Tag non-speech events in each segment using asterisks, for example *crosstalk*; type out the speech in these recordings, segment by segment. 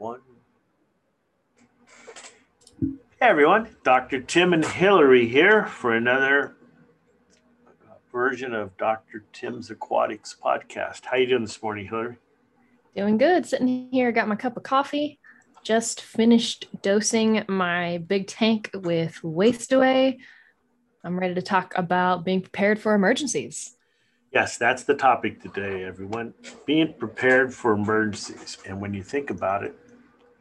One. Hey everyone, Dr. Tim and Hillary here for another uh, version of Dr. Tim's Aquatics podcast. How you doing this morning, Hillary? Doing good. Sitting here, got my cup of coffee. Just finished dosing my big tank with waste away. I'm ready to talk about being prepared for emergencies. Yes, that's the topic today, everyone. Being prepared for emergencies. And when you think about it,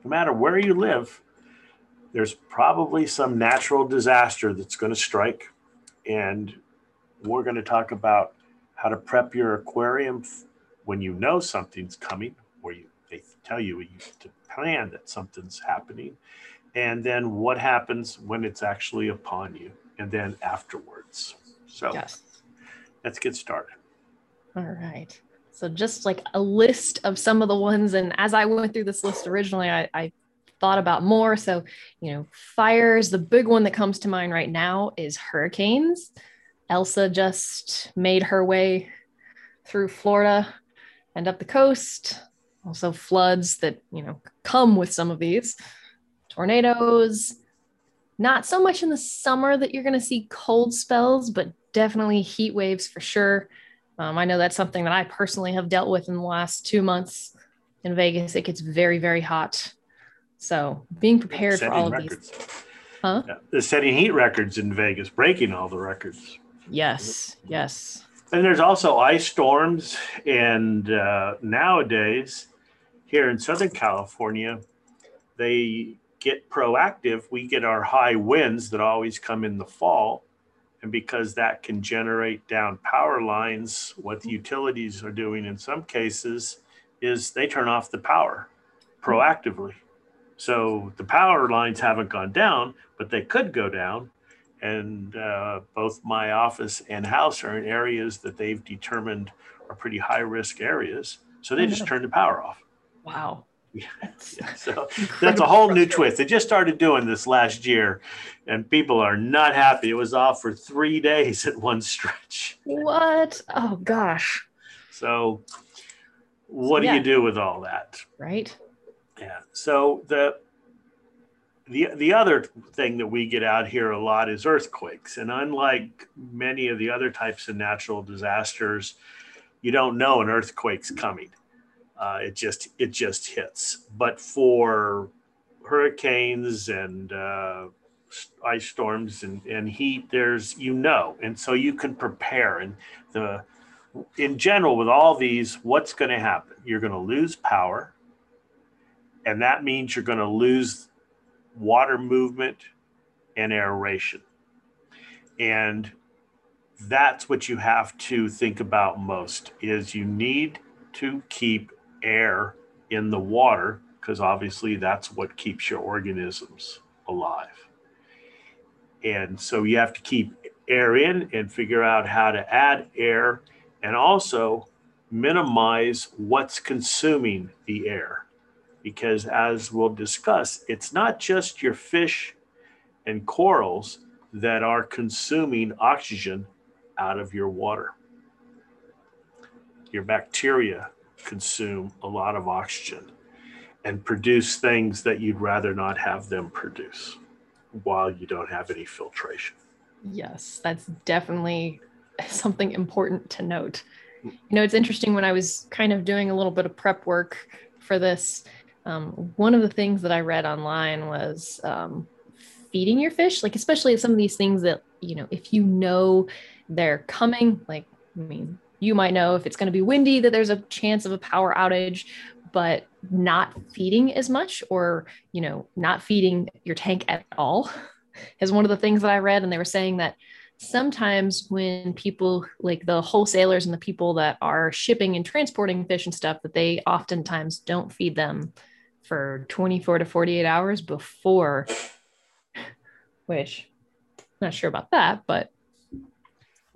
no matter where you live, there's probably some natural disaster that's going to strike. And we're going to talk about how to prep your aquarium when you know something's coming, or you, they tell you to plan that something's happening, and then what happens when it's actually upon you, and then afterwards. So yes. let's get started. All right. So just like a list of some of the ones, and as I went through this list originally, I, I thought about more. So, you know, fires, the big one that comes to mind right now is hurricanes. Elsa just made her way through Florida and up the coast. Also, floods that, you know, come with some of these tornadoes. Not so much in the summer that you're going to see cold spells, but definitely heat waves for sure. Um, I know that's something that I personally have dealt with in the last two months in Vegas. It gets very, very hot. So being prepared for all of records. these. Huh? Yeah, setting heat records in Vegas, breaking all the records. Yes, yes. And there's also ice storms. And uh, nowadays, here in Southern California, they get proactive. We get our high winds that always come in the fall and because that can generate down power lines, what the utilities are doing in some cases is they turn off the power proactively. So the power lines haven't gone down, but they could go down. And uh, both my office and house are in areas that they've determined are pretty high risk areas. So they just turn the power off. Wow. *laughs* Yeah, so that's a whole new twist. They just started doing this last year, and people are not happy. It was off for three days at one stretch. What? Oh gosh. So, what yeah. do you do with all that? Right. Yeah. So the the the other thing that we get out here a lot is earthquakes, and unlike many of the other types of natural disasters, you don't know an earthquake's coming uh, it just it just hits. But for hurricanes and uh, ice storms and, and heat, there's you know, and so you can prepare. And the in general with all these, what's going to happen? You're going to lose power, and that means you're going to lose water movement and aeration. And that's what you have to think about most is you need to keep air in the water because obviously that's what keeps your organisms alive. And so you have to keep air in and figure out how to add air and also minimize what's consuming the air. Because as we'll discuss, it's not just your fish and corals that are consuming oxygen out of your water. Your bacteria consume a lot of oxygen and produce things that you'd rather not have them produce while you don't have any filtration. Yes, that's definitely *laughs* something important to note. You know, it's interesting when I was kind of doing a little bit of prep work for this. Um, one of the things that I read online was um, feeding your fish, like especially some of these things that, you know, if you know they're coming, like, I mean, you might know if it's going to be windy that there's a chance of a power outage but not feeding as much or you know not feeding your tank at all *laughs* is one of the things that i read and they were saying that sometimes when people like the wholesalers and the people that are shipping and transporting fish and stuff that they oftentimes don't feed them for 24 to 48 hours before which not sure about that but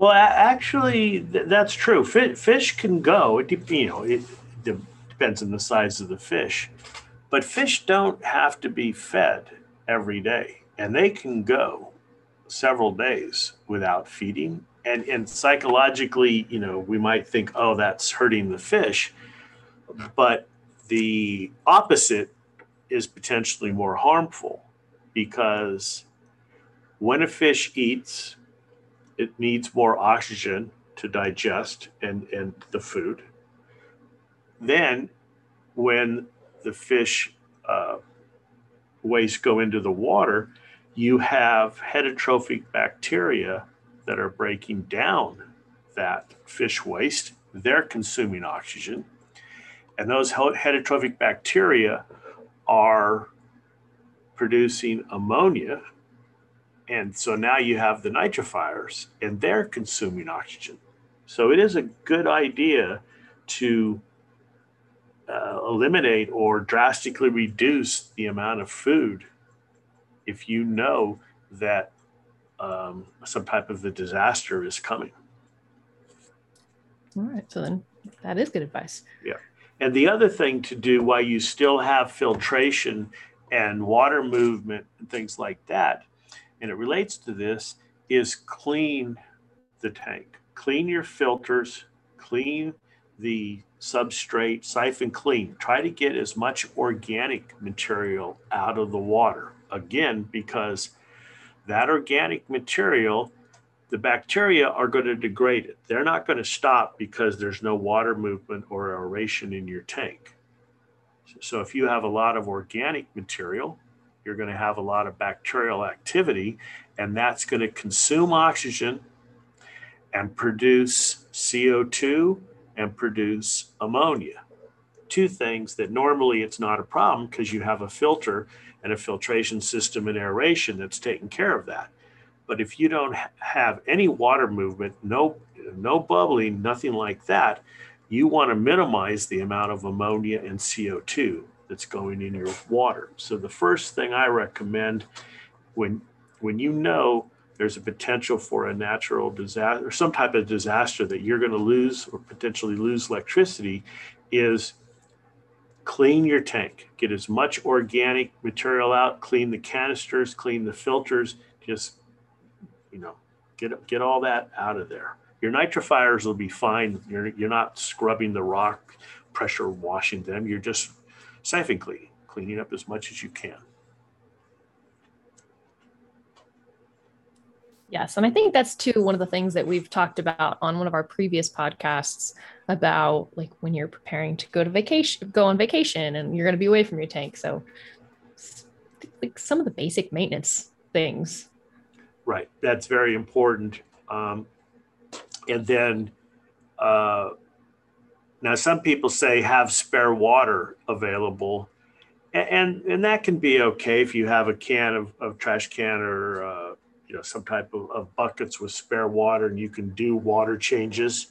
well, actually, that's true. Fish can go. It you know it depends on the size of the fish, but fish don't have to be fed every day, and they can go several days without feeding. And and psychologically, you know, we might think, oh, that's hurting the fish, but the opposite is potentially more harmful because when a fish eats, it needs more oxygen to digest and, and the food. Then, when the fish uh, waste go into the water, you have heterotrophic bacteria that are breaking down that fish waste. They're consuming oxygen. And those heterotrophic bacteria are producing ammonia. And so now you have the nitrifiers and they're consuming oxygen. So it is a good idea to uh, eliminate or drastically reduce the amount of food if you know that um, some type of the disaster is coming. All right. So then that is good advice. Yeah. And the other thing to do while you still have filtration and water movement and things like that, and it relates to this, is clean the tank. Clean your filters, clean the substrate, siphon clean. Try to get as much organic material out of the water. Again, because that organic material, the bacteria are going to degrade it. They're not going to stop because there's no water movement or aeration in your tank. So if you have a lot of organic material, you're going to have a lot of bacterial activity, and that's going to consume oxygen and produce CO2 and produce ammonia. Two things that normally it's not a problem because you have a filter and a filtration system and aeration that's taking care of that. But if you don't have any water movement, no no bubbling, nothing like that, you want to minimize the amount of ammonia and CO2 that's going in your water. So the first thing I recommend when when you know there's a potential for a natural disaster or some type of disaster that you're going to lose or potentially lose electricity is clean your tank. Get as much organic material out clean the canisters clean the filters just you know get get all that out of there. Your nitrifiers will be fine. You're, you're not scrubbing the rock pressure washing them. You're just siphon cleaning cleaning up as much as you can Yes. And I think that's too one of the things that we've talked about on one of our previous podcasts about like when you're preparing to go to vacation, go on vacation and you're going to be away from your tank. So, like some of the basic maintenance things. Right. That's very important. Um, and then, uh, now some people say have spare water available. And, and, that can be okay if you have a can of, of trash can or uh, you know some type of, of buckets with spare water and you can do water changes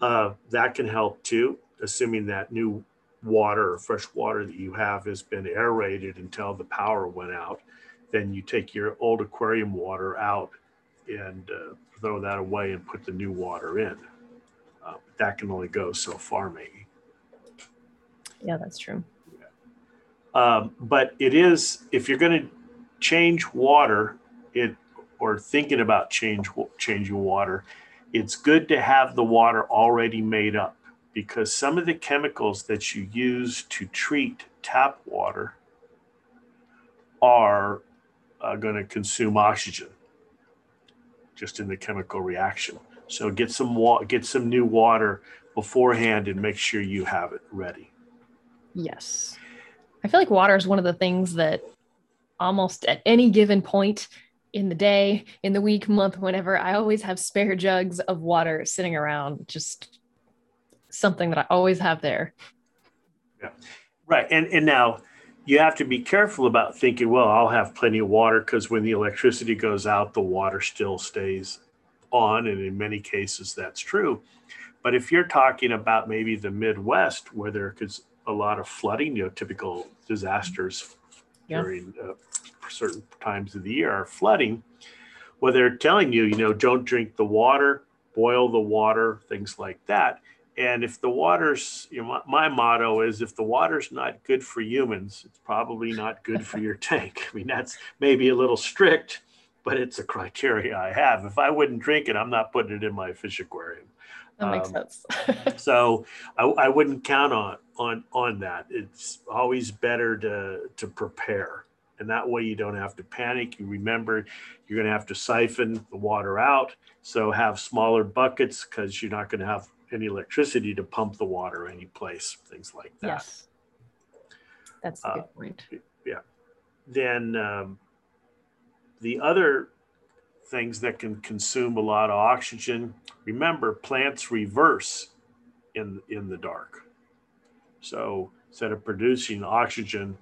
uh, that can help too assuming that new water or fresh water that you have has been aerated until the power went out then you take your old aquarium water out and uh, throw that away and put the new water in that can only go so far maybe. Yeah that's true. Um, but it is if you're going to change water it or thinking about change changing water, it's good to have the water already made up because some of the chemicals that you use to treat tap water are uh, going to consume oxygen just in the chemical reaction. So get some wa- get some new water beforehand and make sure you have it ready. Yes. I feel like water is one of the things that almost at any given point in the day, in the week, month, whenever, I always have spare jugs of water sitting around, just something that I always have there. Yeah. Right. And and now you have to be careful about thinking, well, I'll have plenty of water because when the electricity goes out, the water still stays on. And in many cases, that's true. But if you're talking about maybe the Midwest, where there is a lot of flooding, you know, typical disasters yeah. during uh, certain times of the year are flooding, where they're telling you, you know, don't drink the water, boil the water, things like that. And if the water's, you know, my motto is if the water's not good for humans, it's probably not good for your *laughs* tank. I mean, that's maybe a little strict, but it's a criteria I have. If I wouldn't drink it, I'm not putting it in my fish aquarium. That makes Um, sense. *laughs* So I, I wouldn't count on on on that. It's always better to to prepare, and that way you don't have to panic. You remember you're going to have to siphon the water out, so have smaller buckets because you're not going to have any electricity to pump the water any place. Things like that. yes. That's a Uh, point. Yeah. Then um, the other things that can consume a lot of oxygen remember plants reverse in in the dark. So instead of producing oxygen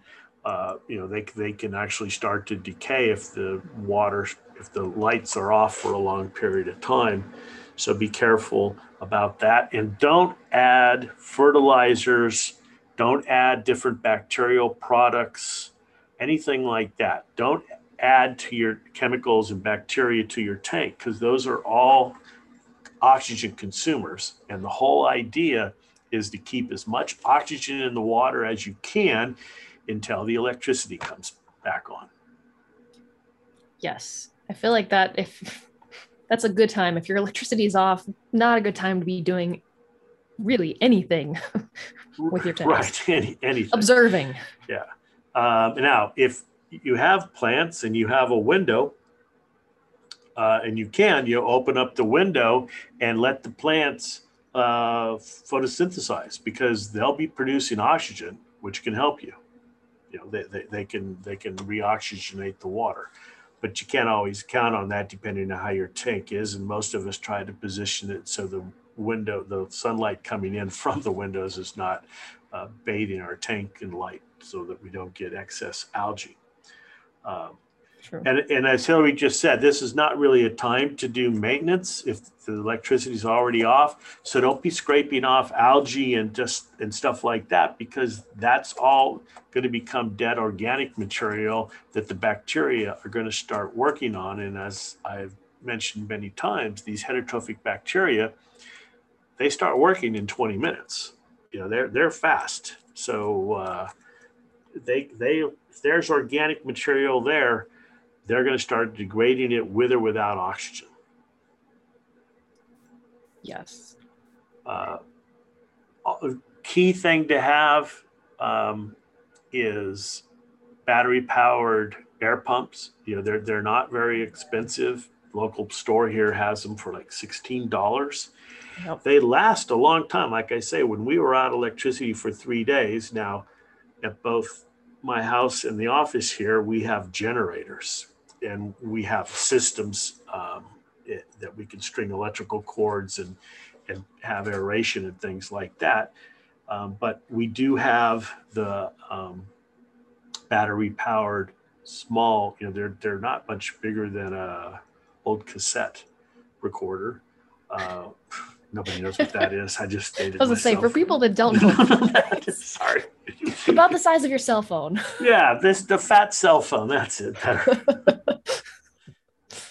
uh, you know they, they can actually start to decay if the water if the lights are off for a long period of time. So be careful about that. And don't add fertilizers. Don't add different bacterial products anything like that. Don't add to your chemicals and bacteria to your tank because those are all oxygen consumers. And the whole idea is to keep as much oxygen in the water as you can until the electricity comes back on. Yes. I feel like that if *laughs* that's a good time. If your electricity is off, not a good time to be doing really anything *laughs* with your tanks. Right. *laughs* Any, anything. Observing. Yeah. Um, now, if you have plants and you have a window, uh, and you can, you open up the window and let the plants uh, photosynthesize because they'll be producing oxygen, which can help you. You know, they, they, they can they can reoxygenate the water, but you can't always count on that depending on how your tank is. And most of us try to position it so the window, the sunlight coming in *laughs* from the windows is not uh, bathing our tank in light so that we don't get excess algae. Um, True. and, and as Hillary just said, this is not really a time to do maintenance if the electricity is already off. So don't be scraping off algae and just and stuff like that because that's all going to become dead organic material that the bacteria are going to start working on. And as I've mentioned many times, these heterotrophic bacteria, they start working in 20 minutes. You know, they're they're fast. So uh, they they if there's organic material there, they're going to start degrading it with or without oxygen. Yes. Uh, a key thing to have um, is battery powered air pumps. You know, they're they're not very expensive. Local store here has them for like sixteen dollars. Yep. They last a long time. Like I say, when we were out of electricity for three days, now at both my house and the office here, we have generators and we have systems um, it, that we can string electrical cords and and have aeration and things like that. Um, but we do have the um, battery powered small. You know, they're they're not much bigger than a old cassette recorder. Uh, nobody knows what that is. I just stated. *laughs* I was gonna say for people that *laughs* don't know that *laughs* is, Sorry. about the size of your cell phone. Yeah, this the fat cell phone. That's it. Better.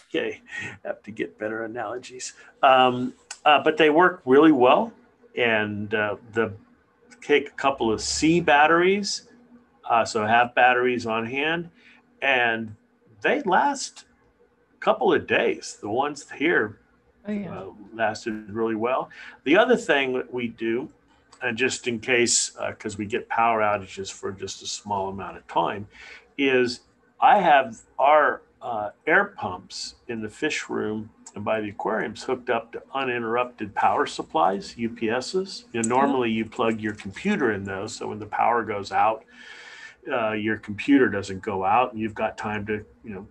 okay, have to get better analogies. Um, uh, but they work really well, and uh, the take a couple of C batteries, uh, so have batteries on hand, and they last a couple of days. The ones here Oh yeah. uh, lasted really well. The other thing that we do, and just in case, because we get power outages for just a small amount of time, is I have our uh, air pumps in the fish room and by the aquariums hooked up to uninterrupted power supplies, UPSs. You know, normally you plug your computer in those, so when the power goes out, uh, your computer doesn't go out, and you've got time to, you know,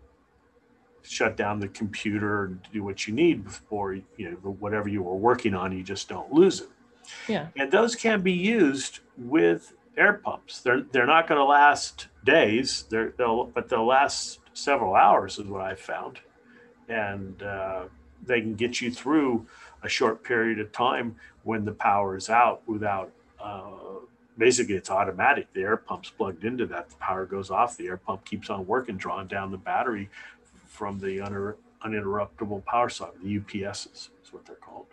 shut down the computer and do what you need before you know whatever you were working on you just don't lose it. Yeah. and those can be used with air pumps. They're they're not going to last days. They're they'll but they'll last several hours is what i found. And uh, they can get you through a short period of time when the power is out without uh, basically it's automatic. The air pump's plugged into that. The power goes off. The air pump keeps on working drawing down the battery from the uninter- uninterruptible power supply, the UPSs is what they're called.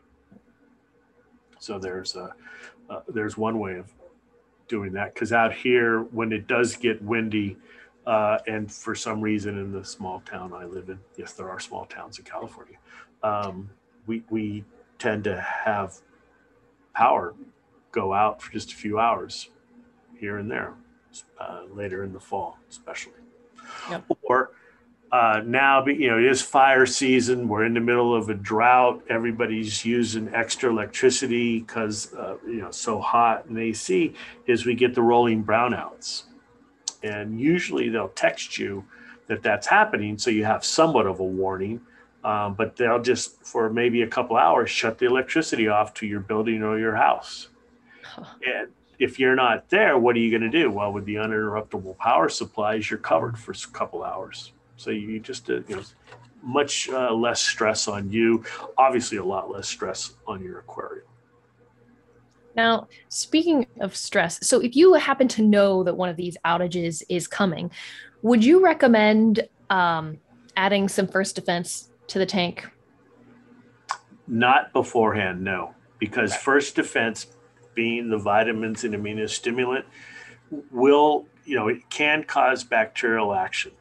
So there's a uh, there's one way of doing that because out here when it does get windy, uh, and for some reason in the small town I live in, yes, there are small towns in California. Um, we we tend to have power go out for just a few hours here and there, uh, later in the fall, especially. Yep. Or uh, now, you know, it is fire season. We're in the middle of a drought. Everybody's using extra electricity because uh, you know so hot and AC. Is we get the rolling brownouts, and usually they'll text you that that's happening, so you have somewhat of a warning. Um, but they'll just for maybe a couple hours shut the electricity off to your building or your house. Huh. And if you're not there, what are you going to do? Well, with the uninterruptible power supplies, you're covered for a couple hours. So you just, uh, you know, much uh, less stress on you. Obviously, a lot less stress on your aquarium. Now, speaking of stress, so if you happen to know that one of these outages is coming, would you recommend um, adding some first defense to the tank? Not beforehand, no, because Right. first defense, being the vitamins and immunostimulant, will, you know, it can cause bacterial action.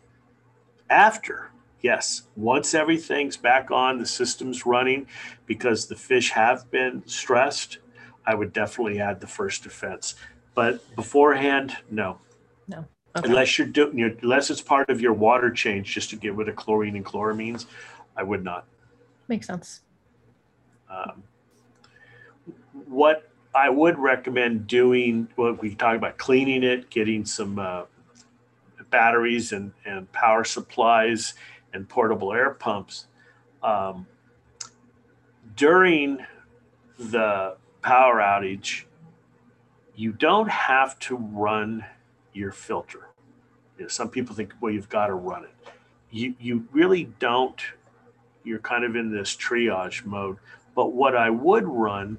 After, yes, once everything's back on, the system's running because the fish have been stressed, I would definitely add the first defense. But beforehand, no. Okay. Unless you're doing, you unless it's part of your water change just to get rid of chlorine and chloramines, I would not. Makes sense. Um, what I would recommend doing, what we talked about, cleaning it, getting some uh, batteries and, and power supplies and portable air pumps. Um, during the power outage, you don't have to run your filter. You know, some people think, well, you've got to run it. You, you really don't. You're kind of in this triage mode. But what I would run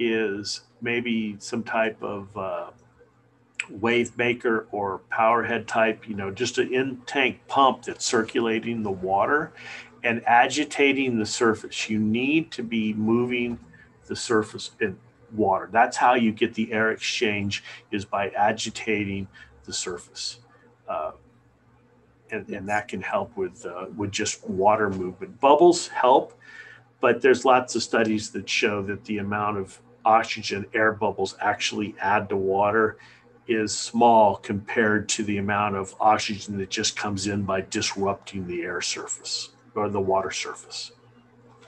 is maybe some type of uh, wave maker or power head type, you know, just an in tank pump that's circulating the water and agitating the surface. You need to be moving the surface in water. That's how you get the air exchange is by agitating the surface. Uh, and, and that can help with uh, with just water movement. Bubbles help, but there's lots of studies that show that the amount of oxygen air bubbles actually add to water is small compared to the amount of oxygen that just comes in by disrupting the air surface or the water surface.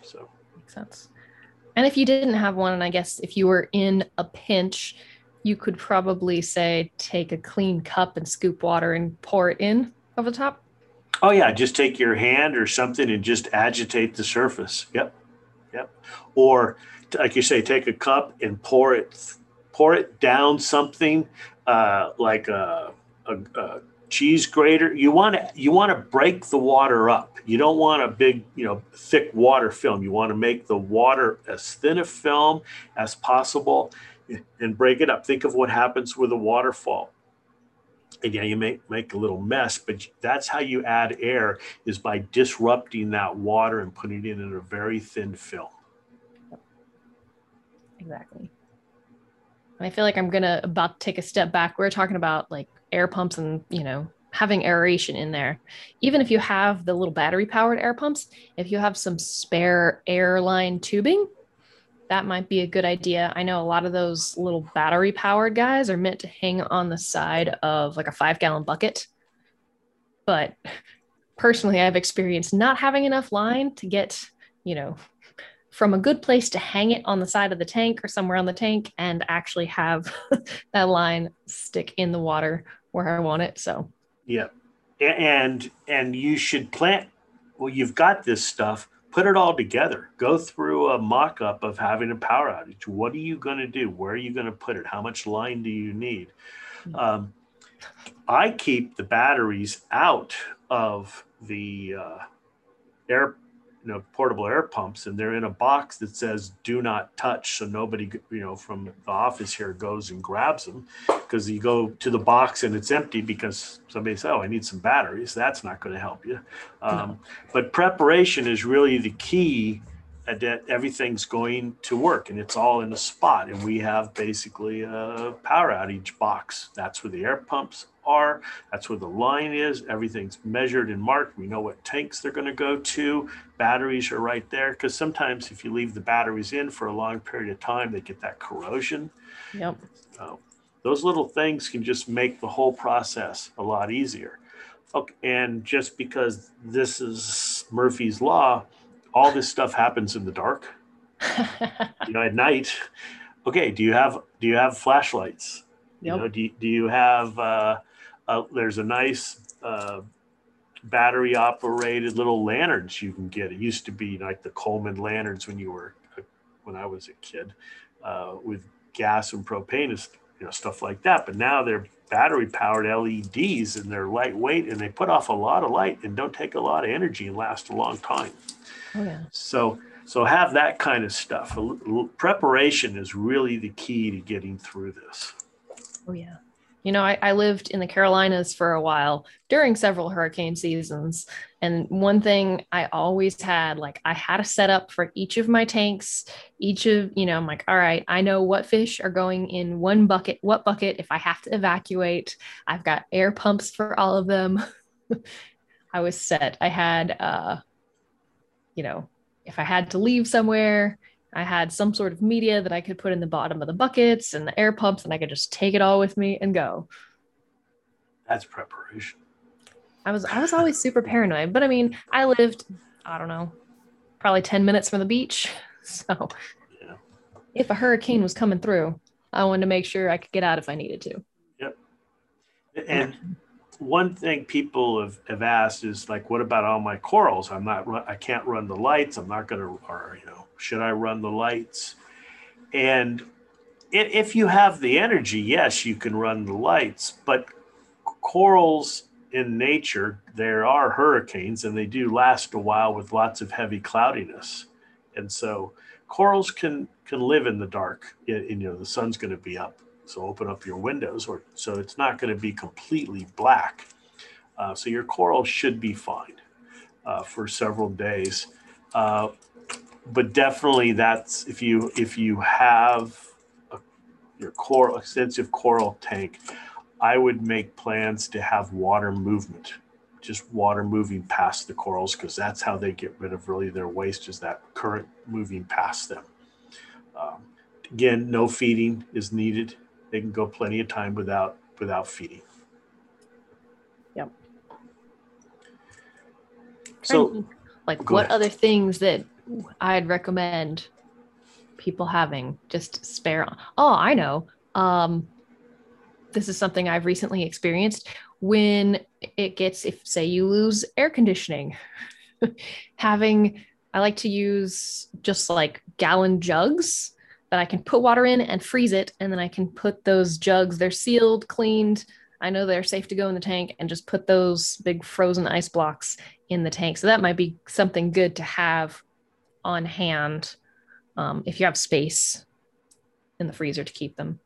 So Makes sense. And if you didn't have one, and I guess if you were in a pinch, you could probably say take a clean cup and scoop water and pour it in over the top. Oh yeah, just take your hand or something and just agitate the surface. Yep, yep. Or like you say, take a cup and pour it, pour it down something uh, like a, a, a cheese grater. You want to you want to break the water up. You don't want a big you know thick water film. You want to make the water as thin a film as possible and break it up. Think of what happens with a waterfall yeah, you make make a little mess, but that's how you add air is by disrupting that water and putting it in a very thin film. Exactly. I feel like I'm gonna about to take a step back. We're talking about like air pumps and you know having aeration in there. Even if you have the little battery powered air pumps, if you have some spare airline tubing, that might be a good idea. I know a lot of those little battery powered guys are meant to hang on the side of like a five gallon bucket. But personally, I've experienced not having enough line to get, you know, from a good place to hang it on the side of the tank or somewhere on the tank and actually have *laughs* that line stick in the water where I want it. So, Yeah, and and you should plant. Well, you've got this stuff. Put it all together. Go through a mock-up of having a power outage. What are you going to do? Where are you going to put it? How much line do you need? Um, I keep the batteries out of the uh, air, you know, portable air pumps, and they're in a box that says "Do not touch," so nobody, you know, from the office here goes and grabs them. Because you go to the box and it's empty because somebody says, "Oh, I need some batteries." That's not going to help you. Um, But preparation is really the key that everything's going to work and it's all in a spot. And we have basically a power outage box. That's where the air pumps are. That's where the line is. Everything's measured and marked. We know what tanks they're going to go to. Batteries are right there. Because sometimes if you leave the batteries in for a long period of time, they get that corrosion. Yep. So those little things can just make the whole process a lot easier. Okay, and just because this is Murphy's Law, all this stuff happens in the dark you know at night. Okay do you have do you have flashlights? Yep. you know do you, do you have uh, uh, there's a nice uh, battery operated little lanterns you can get. It used to be like the coleman lanterns when you were when i was a kid uh, with gas and propane and you know stuff like that. But now they're battery powered leds and they're lightweight and they put off a lot of light and don't take a lot of energy and last a long time Oh, yeah. So so have that kind of stuff. Preparation is really the key to getting through this. Oh yeah. You know, I, I, lived in the Carolinas for a while during several hurricane seasons. And one thing I always had, like, I had a setup for each of my tanks. Each of, you know, I'm like, all right, I know what fish are going in one bucket, what bucket if I have to evacuate. I've got air pumps for all of them. *laughs* I was set. I had, uh, you know, if I had to leave somewhere, I had some sort of media that I could put in the bottom of the buckets and the air pumps, and I could just take it all with me and go. That's preparation. I was I was always super paranoid, but I mean, I lived, I don't know, probably 10 minutes from the beach. *laughs* So yeah. if a hurricane was coming through, I wanted to make sure I could get out if I needed to. Yep. And one thing people have, have asked is like, what about all my corals? I'm not, I can't run the lights. I'm not going to, or, you know, should I run the lights? And if you have the energy, yes, you can run the lights, but corals in nature, there are hurricanes and they do last a while with lots of heavy cloudiness. And so corals can, can live in the dark. You know, the sun's going to be up so open up your windows, or so it's not going to be completely black. Uh, so your coral should be fine uh, for several days. Uh, but definitely, that's if you if you have a, your coral extensive coral tank, I would make plans to have water movement, just water moving past the corals because that's how they get rid of really their waste is that current moving past them. Um, again, no feeding is needed they can go plenty of time without without feeding. Yep. So, like, what ahead. other things that I'd recommend people having just spare? Oh, I know. Um, this is something I've recently experienced when it gets, if say you lose air conditioning, *laughs* having, I like to use just like gallon jugs that I can put water in and freeze it. And then I can put those jugs, they're sealed, cleaned. I know they're safe to go in the tank and just put those big frozen ice blocks in the tank. So that might be something good to have on hand um, if you have space in the freezer to keep them.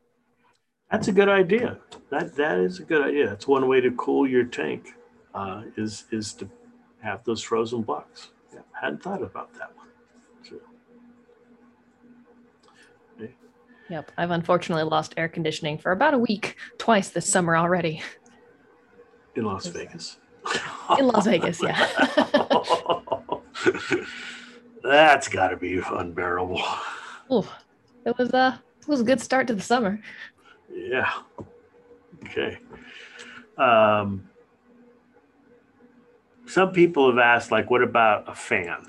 That's a good idea. That that is a good idea. That's one way to cool your tank. Uh, is is to have those frozen blocks. Yeah, hadn't thought about that one. Yep. I've unfortunately lost air conditioning for about a week twice this summer already. In Las Vegas. In Las Vegas, yeah. *laughs* That's got to be unbearable. Oh, it was a uh, it was a good start to the summer. Yeah. Okay. Um, some people have asked, like, what about a fan?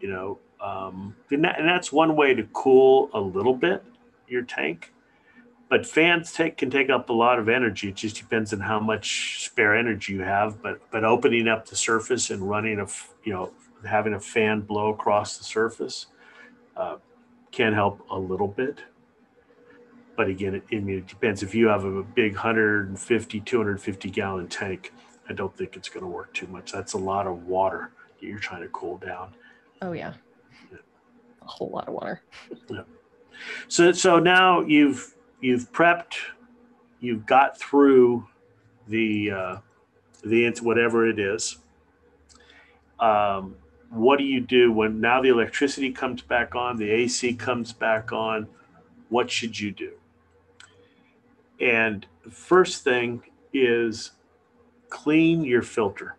You know, um, and, that, and that's one way to cool a little bit your tank. But fans take can take up a lot of energy. It just depends on how much spare energy you have. But but opening up the surface and running a you know having a fan blow across the surface uh, can help a little bit. But again, it, I mean, it depends. If you have a big 150, 250 gallon tank, I don't think it's going to work too much. That's a lot of water that you're trying to cool down. Oh yeah, yeah. a whole lot of water. yeah. So so now you've you've prepped, you've got through the uh, the whatever it is. Um, what do you do when now the electricity comes back on, the AC comes back on? What should you do? And the first thing is clean your filter.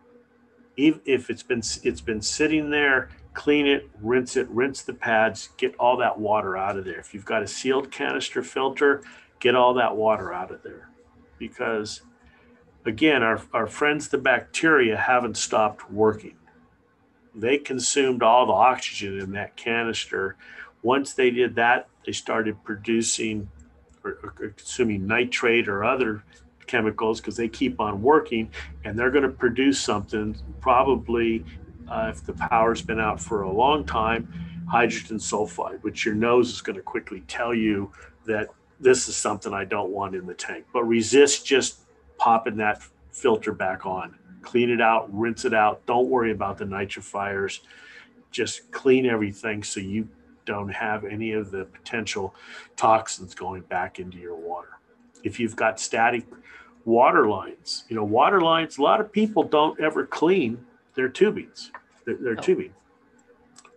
If it's been it's been sitting there, clean it, rinse it, rinse the pads, get all that water out of there. If you've got a sealed canister filter, get all that water out of there. Because again, our, our friends the bacteria haven't stopped working they consumed all the oxygen in that canister. Once they did that, they started producing or, or consuming nitrate or other chemicals because they keep on working and they're going to produce something probably uh, if the power's been out for a long time hydrogen sulfide which your nose is going to quickly tell you that this is something i don't want in the tank but resist just popping that filter back on clean it out, rinse it out. Don't worry about the nitrifiers. Just clean everything so you don't have any of the potential toxins going back into your water. If you've got static water lines, you know, water lines, a lot of people don't ever clean their tubings, they're oh. tubing.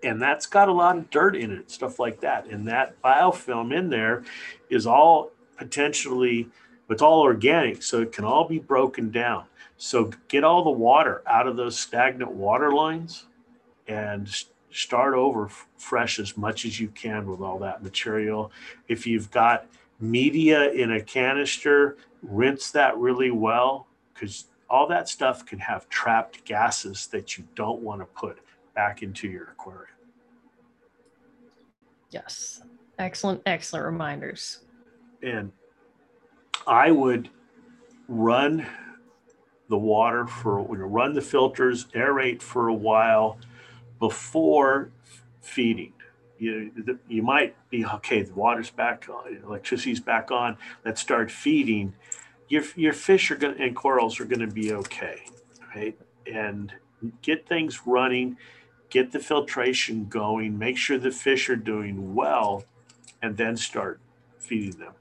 And that's got a lot of dirt in it, stuff like that. And that biofilm in there is all potentially, it's all organic, so it can all be broken down. So get all the water out of those stagnant water lines and start over f- fresh as much as you can with all that material. If you've got media in a canister, rinse that really well because all that stuff can have trapped gases that you don't want to put back into your aquarium. Yes. Excellent, excellent reminders. And I would run the water for you know, run the filters, aerate for a while before feeding. You, you might be okay. The water's back on, electricity's back on. Let's start feeding. Your your fish are going and corals are going to be okay, right? And get things running, get the filtration going, make sure the fish are doing well, and then start feeding them.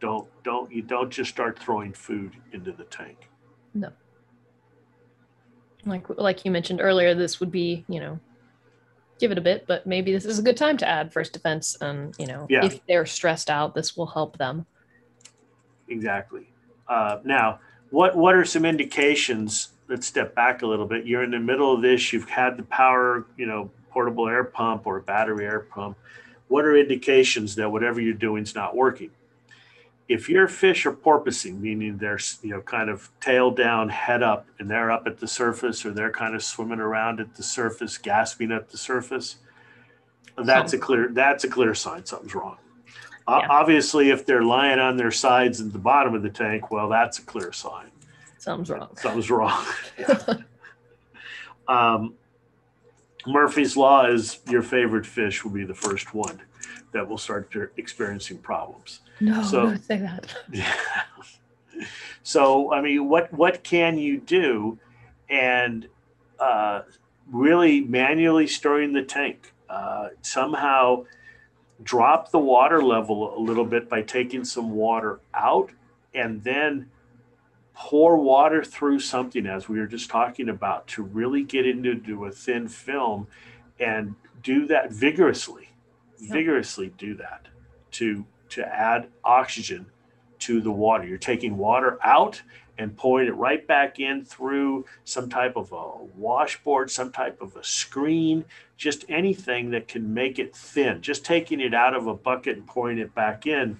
Don't don't you don't just start throwing food into the tank. No. Like like you mentioned earlier, this would be, you know, give it a bit, but maybe this is a good time to add first defense. And you know, yeah. if they're stressed out, this will help them. Exactly. Uh, now, what what are some indications? Let's step back a little bit. You're in the middle of this. You've had the power, you know, portable air pump or battery air pump. What are indications that whatever you're doing is not working? if your fish are porpoising, meaning they're you know kind of tail down, head up, and they're up at the surface, or they're kind of swimming around at the surface, gasping at the surface, that's a clear that's a clear sign something's wrong. Yeah. obviously, if they're lying on their sides at the bottom of the tank, well, that's a clear sign. Something's wrong. Something's wrong. *laughs* um, Murphy's Law is your favorite fish will be the first one that will start experiencing problems. No, so, don't say that. *laughs* *laughs* Yeah. So, I mean, what what can you do, and uh, really manually stirring the tank? Uh, somehow drop the water level a little bit by taking some water out, and then pour water through something, as we were just talking about, to really get into a thin film, and do that vigorously. Vigorously do that to to add oxygen to the water. You're taking water out and pouring it right back in through some type of a washboard, some type of a screen, just anything that can make it thin. Just taking it out of a bucket and pouring it back in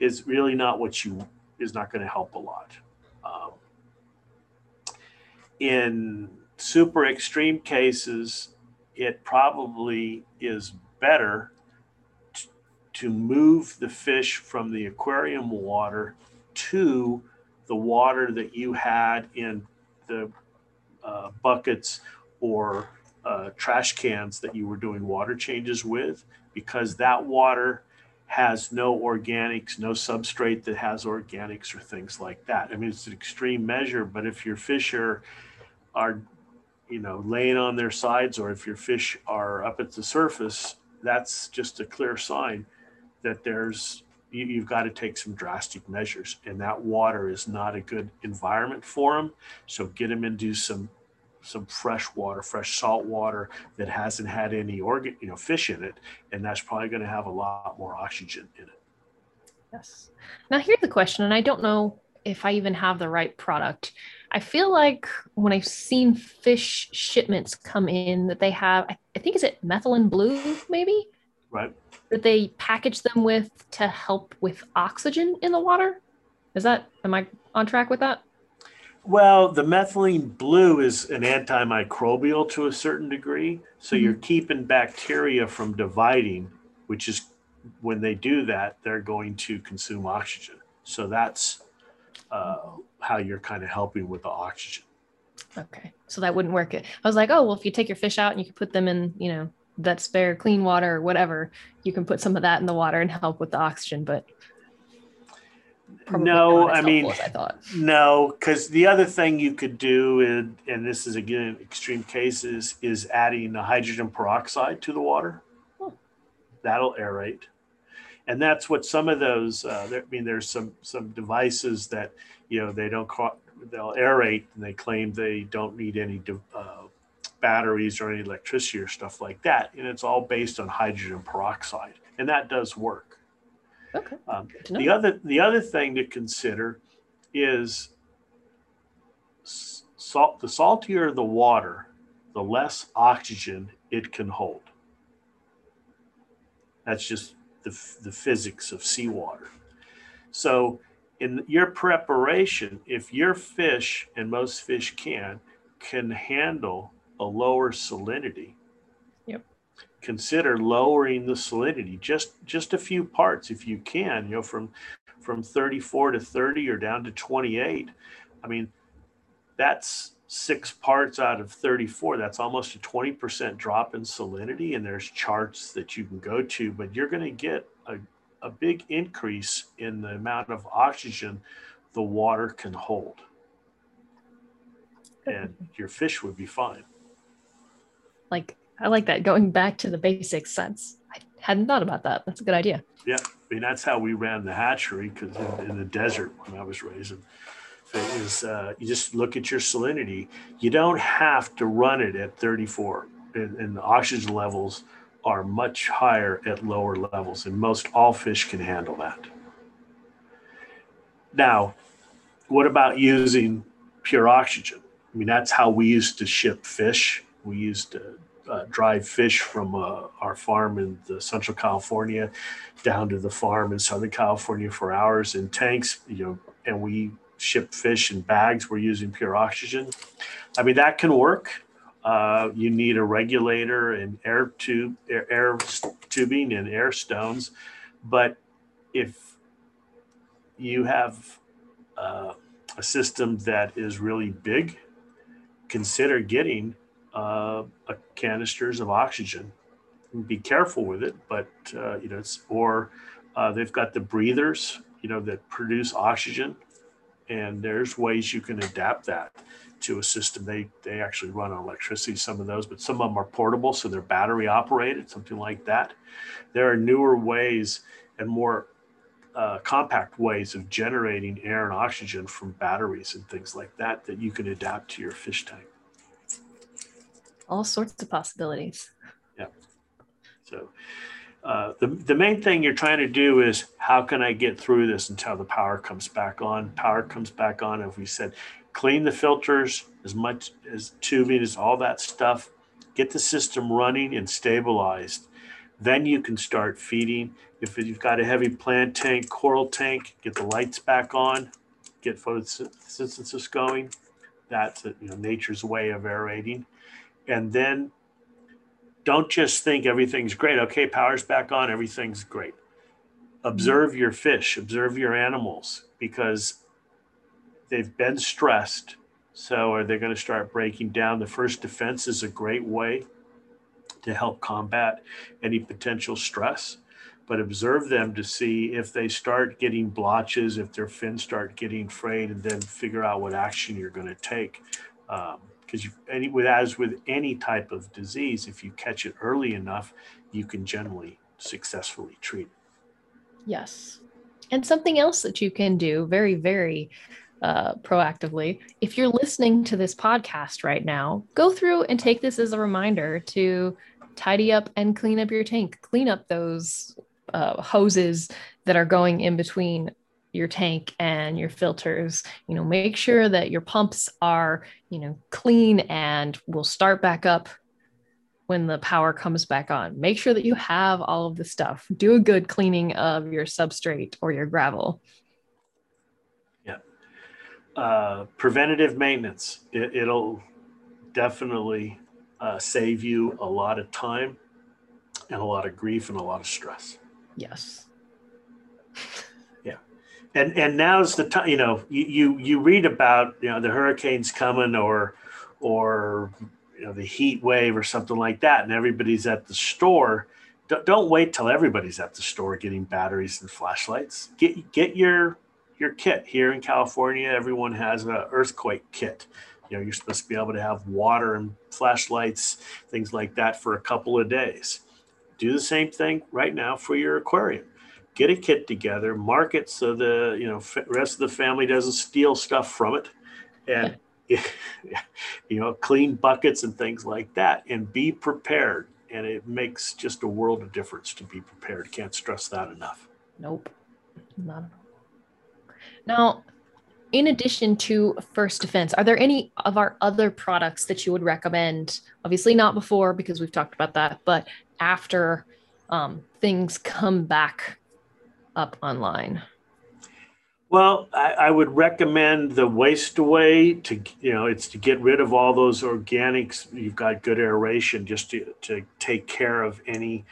is really not what you is not going to help a lot. Um, in super extreme cases, it probably is better to move the fish from the aquarium water to the water that you had in the uh, buckets or uh, trash cans that you were doing water changes with, because that water has no organics, no substrate that has organics or things like that. I mean, it's an extreme measure, but if your fish are, are you know, laying on their sides, or if your fish are up at the surface, that's just a clear sign that there's you, have got to take some drastic measures and that water is not a good environment for them so get them into some some fresh water, fresh salt water that hasn't had any organ, you know, fish in it, and that's probably going to have a lot more oxygen in it. Yes. Now here's the question, and I don't know if I even have the right product. I feel like when I've seen fish shipments come in that they have, I think is it methylene blue, maybe? Right. That they package them with to help with oxygen in the water. Is that am I on track with that? Well, the methylene blue is an antimicrobial to a certain degree. So mm-hmm. you're keeping bacteria from dividing, which is when they do that, they're going to consume oxygen. So that's uh, how you're kind of helping with the oxygen. Okay. So that wouldn't work. I was like, oh, well, if you take your fish out and you can put them in, you know, that spare clean water or whatever, you can put some of that in the water and help with the oxygen. But no, I mean, I thought. no, because the other thing you could do, and, and this is again extreme cases, is adding hydrogen peroxide to the water. Oh. That'll aerate, and that's what some of those. Uh, there, I mean, there's some some devices that you know they don't call, they'll aerate, and they claim they don't need any uh, batteries or any electricity or stuff like that, and it's all based on hydrogen peroxide, and that does work. Okay. Um, the other the other thing to consider is salt. The saltier the water, the less oxygen it can hold. That's just the, the physics of seawater. So, in your preparation, if your fish, and most fish can, can handle a lower salinity, Yep. consider lowering the salinity just just a few parts if you can you know from from 34 to 30 or down to 28 i mean that's six parts out of 34 that's almost a 20% drop in salinity and there's charts that you can go to but you're going to get a, a big increase in the amount of oxygen the water can hold. And your fish would be fine like I like that. Going back to the basics. That's I hadn't thought about that. That's a good idea. Yeah, I mean that's how we ran the hatchery because in, in, the desert when I was raising, is uh, you just look at your salinity. You don't have to run it at 34, and, and the oxygen levels are much higher at lower levels, and most all fish can handle that. Now, what about using pure oxygen? I mean, that's how we used to ship fish. We used to uh, drive fish from uh, our farm in Central California down to the farm in Southern California for hours in tanks, you know, and we ship fish in bags. We're using pure oxygen. I mean, that can work. Uh, you need a regulator and air tube, air, air tubing and air stones. But if you have uh, a system that is really big, consider getting uh, canisters of oxygen. Be careful with it, but uh, you know, it's or uh, they've got the breathers, you know, that produce oxygen, and there's ways you can adapt that to a system. They they actually run on electricity, some of those, but some of them are portable, so they're battery operated, something like that. There are newer ways and more uh, compact ways of generating air and oxygen from batteries and things like that that you can adapt to your fish tank all sorts of possibilities. Yeah. So uh, the, the main thing you're trying to do is how can I get through this until the power comes back on? Power comes back on. If we said clean the filters as much as tubing as all that stuff, get the system running and stabilized. Then you can start feeding. If you've got a heavy plant tank, coral tank, get the lights back on, get photosynthesis going. That's a, you know, nature's way of aerating and then don't just think everything's great. Okay, power's back on, everything's great. Observe your fish, observe your animals because they've been stressed. So are they going to start breaking down? The first defense is a great way to help combat any potential stress. But observe them to see if they start getting blotches, if their fins start getting frayed, and then figure out what action you're going to take. Um, because any with as with any type of disease, if you catch it early enough, you can generally successfully treat it. Yes, and something else that you can do very very uh, proactively. If you're listening to this podcast right now, go through and take this as a reminder to tidy up and clean up your tank. Clean up those uh, hoses that are going in between your tank and your filters you know make sure that your pumps are you know clean and will start back up when the power comes back on. Make sure that you have all of the stuff. Do a good cleaning of your substrate or your gravel. Yeah. Uh, preventative maintenance. It, will definitely uh, save you a lot of time and a lot of grief and a lot of stress. Yes *laughs* and and now's the time you know you, you you read about you know the hurricanes coming or or you know the heat wave or something like that and everybody's at the store. Don't wait till everybody's at the store getting batteries and flashlights. Get get your your kit. Here in california everyone has an earthquake kit. You know you're supposed to be able to have water and flashlights things like that for a couple of days. Do the same thing right now for your aquarium get a kit together, mark it so the you know rest of the family doesn't steal stuff from it, and *laughs* you know clean buckets and things like that, and be prepared. And it makes just a world of difference to be prepared. Can't stress that enough. Nope, not at all. Now, in addition to First Defense, are there any of our other products that you would recommend? Obviously, not before because we've talked about that, but after um, things come back up online? Well, I, I, would recommend the waste away to you know it's to get rid of all those organics. You've got good aeration just to, to take care of any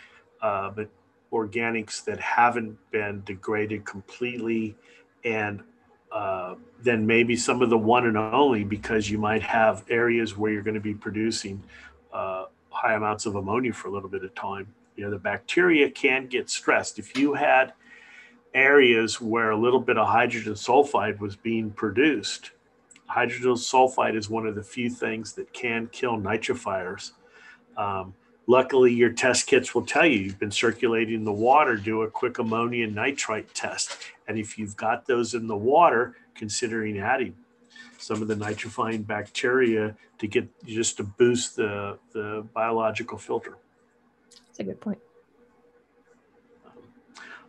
uh, but organics that haven't been degraded completely, and uh, then maybe some of the one and only because you might have areas where you're going to be producing uh, high amounts of ammonia for a little bit of time. You know the bacteria can get stressed if you had areas where a little bit of hydrogen sulfide was being produced. Hydrogen sulfide is one of the few things that can kill nitrifiers. Um, luckily, your test kits will tell you you've been circulating the water, do a quick ammonia nitrite test. And if you've got those in the water, considering adding some of the nitrifying bacteria to get just to boost the, the biological filter. That's a good point.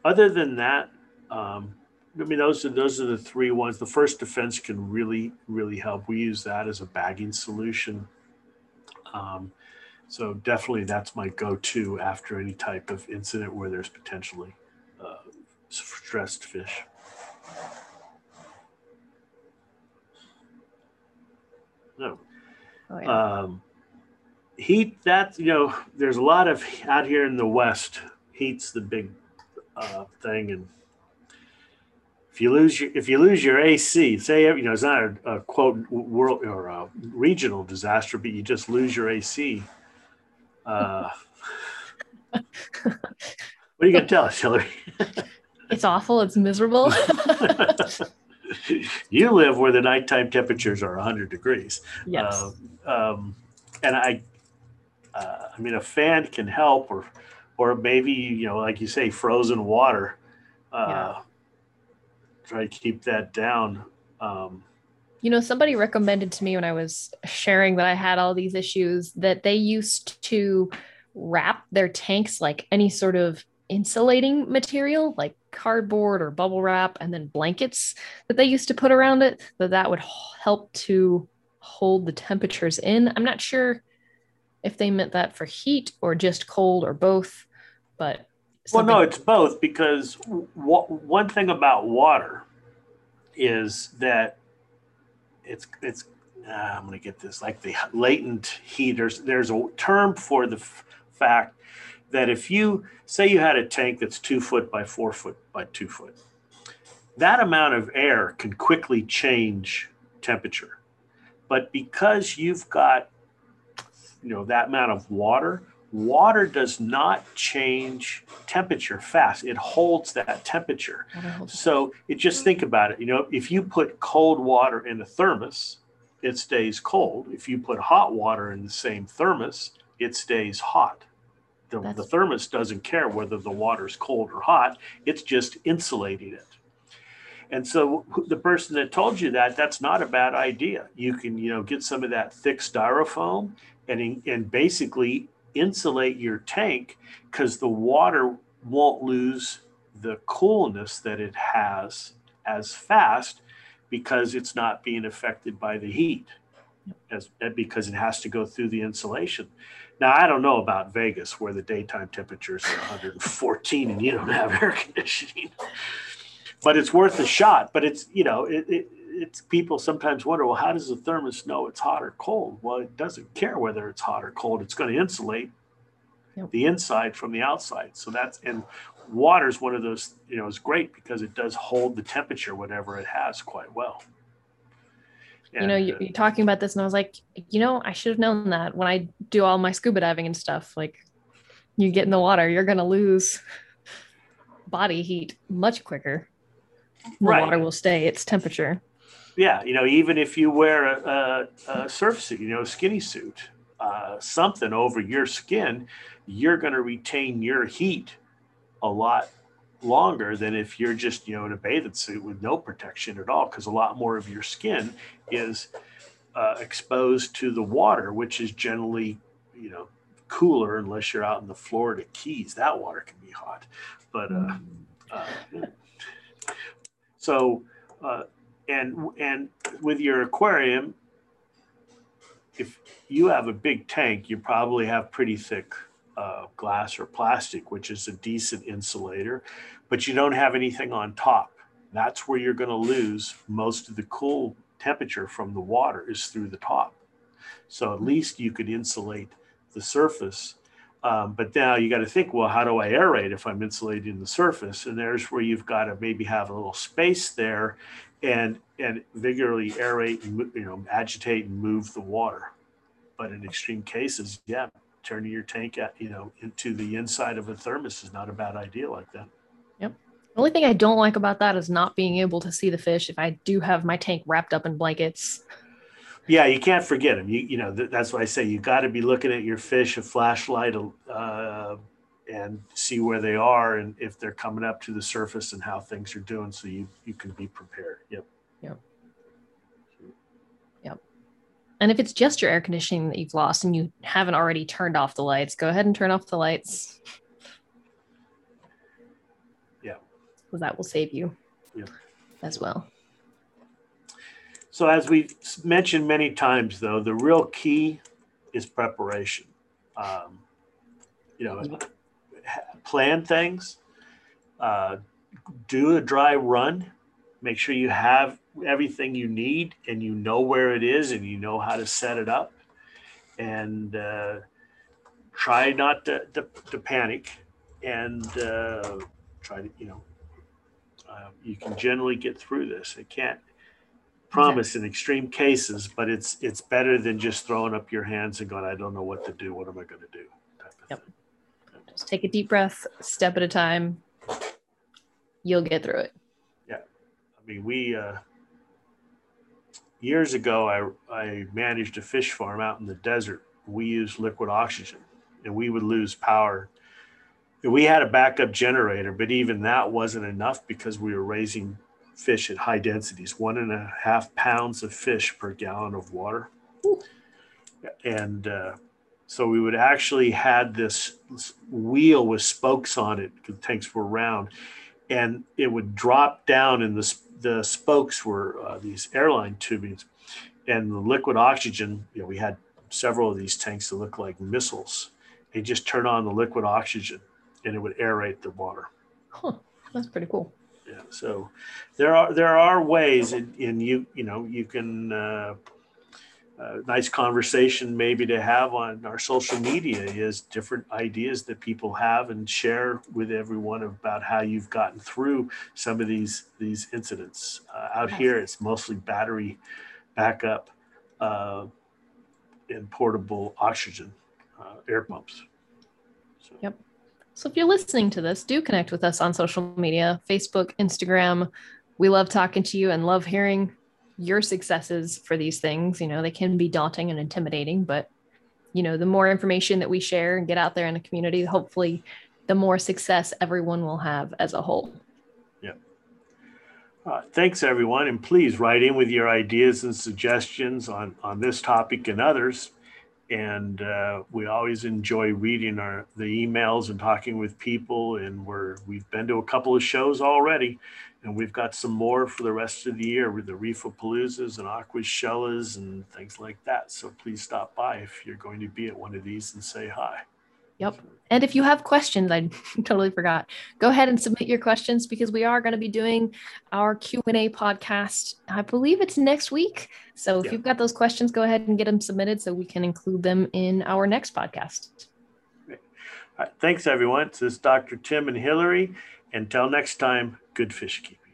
Other than that, um, I mean, those are those are the three ones. The first defense can really really help. We use that as a bagging solution. Um, so definitely, that's my go-to after any type of incident where there's potentially uh, stressed fish. No. Oh, yeah. um, heat. That you know, there's a lot of out here in the west. Heat's the big uh, thing, and if you lose your if you lose your AC, say you know it's not a, a quote world or a regional disaster, but you just lose your AC. Uh, *laughs* what are you gonna tell us, Hillary? it's awful. It's miserable. *laughs* *laughs* you live where the nighttime temperatures are 100 degrees. Yes. Uh, um, and I, uh, I mean, a fan can help, or, or maybe you know, like you say, frozen water. Uh, yeah try to keep that down. Um, you know, somebody recommended to me when I was sharing that I had all these issues that they used to wrap their tanks like any sort of insulating material, like cardboard or bubble wrap, and then blankets that they used to put around it, that that would help to hold the temperatures in. I'm not sure if they meant that for heat or just cold or both, but Something. Well, no, it's both because w- one thing about water is that it's it's uh, I'm going to get this like the latent heat. There's there's a term for the f- fact that if you say you had a tank that's two foot by four foot by two foot, that amount of air can quickly change temperature. But because you've got you know that amount of water, water does not change temperature fast. It holds that temperature. So it just think about it. You know if you put cold water in a thermos it stays cold. If you put hot water in the same thermos it stays hot. The, the thermos doesn't care whether the water is cold or hot. It's just insulating it. And so the person that told you that, that's not a bad idea. You can, you know, get some of that thick styrofoam and, and basically insulate your tank because the water won't lose the coolness that it has as fast because it's not being affected by the heat as because it has to go through the insulation. Now I don't know about Vegas where the daytime temperatures are 114 and you don't have *laughs* air conditioning, but it's worth a shot. But it's you know it, it it's people sometimes wonder well how does the thermos know it's hot or cold? Well it doesn't care whether it's hot or cold. It's going to insulate yep. the inside from the outside. So that's and water is one of those you know is great because it does hold the temperature whatever it has quite well you know, you, are uh, talking about this, and I was like, you know, I should have known that when I do all my scuba diving and stuff. Like, you get in the water, you're gonna lose body heat much quicker. The right. water will stay its temperature. Yeah, you know, even if you wear a, a, a surf suit, you know, a skinny suit, uh, something over your skin, you're going to retain your heat a lot longer than if you're just you know in a bathing suit with no protection at all because a lot more of your skin is uh, exposed to the water which is generally you know cooler unless you're out in the florida keys. That water can be hot. But uh, uh, so uh, and and with your aquarium if you have a big tank you probably have pretty thick uh, glass or plastic, which is a decent insulator, but you don't have anything on top. That's where you're going to lose most of the cool temperature from the water is through the top. So at least you could insulate the surface. Um, but now you got to think, well, how do I aerate if I'm insulating the surface? And there's where you've got to maybe have a little space there, and and vigorously aerate and you know agitate and move the water. But in extreme cases, yeah, turning your tank at, you know into the inside of a thermos is not a bad idea like that. Yep. The only thing I don't like about that is not being able to see the fish if I do have my tank wrapped up in blankets. *laughs* Yeah, you can't forget them. You you know th- that's why I say you got to be looking at your fish, a flashlight, uh, and see where they are and if they're coming up to the surface and how things are doing, so you you can be prepared. Yep. Yep. Yep. And if it's just your air conditioning that you've lost and you haven't already turned off the lights, go ahead and turn off the lights. Yeah. Because that will save you yeah. as well. So, as we've mentioned many times, though, the real key is preparation. Um, you know, plan things, uh, do a dry run, make sure you have everything you need and you know where it is and you know how to set it up and uh, try not to, to, to panic and uh, try to you know uh, you can generally get through this it can't promise in extreme cases but it's it's better than just throwing up your hands and going i don't know what to do. What am i going to do yep. just take a deep breath step at a time. You'll get through it. Yeah. I mean we uh years ago, I, I managed a fish farm out in the desert. We used liquid oxygen and we would lose power. We had a backup generator, but even that wasn't enough because we were raising fish at high densities, one and a half pounds of fish per gallon of water. And uh, so we would actually had this, wheel with spokes on it, the tanks were round, and it would drop down in the the spokes were uh, these airline tubings, and the liquid oxygen. You know, we had several of these tanks that looked like missiles. They just turn on the liquid oxygen, and it would aerate the water. Huh, that's pretty cool. So there are there are ways, in, in you you know you can. Uh, a nice conversation maybe to have on our social media is different ideas that people have and share with everyone about how you've gotten through some of these these incidents uh, out yes. here it's mostly battery backup uh, and portable oxygen uh, air pumps so. yep so if you're listening to this do connect with us on social media facebook instagram we love talking to you and love hearing your successes for these things. You know, they can be daunting and intimidating, but you know, the more information that we share and get out there in the community, hopefully the more success everyone will have as a whole. Yeah. Uh, thanks, everyone. And please write in with your ideas and suggestions on, on this topic and others. And uh, we always enjoy reading our the emails and talking with people. And we're we've been to a couple of shows already, and we've got some more for the rest of the year with the Reef-A-Paloozas and Aquashellas and things like that. So please stop by if you're going to be at one of these and say hi. Yep. And if you have questions, I *laughs* totally forgot. Go ahead and submit your questions because we are going to be doing our Q&A podcast. I believe it's next week. So if yeah. you've got those questions, go ahead and get them submitted so we can include them in our next podcast. Right. Thanks everyone. This is Dr. Tim and Hillary. Until next time, good fish keeping.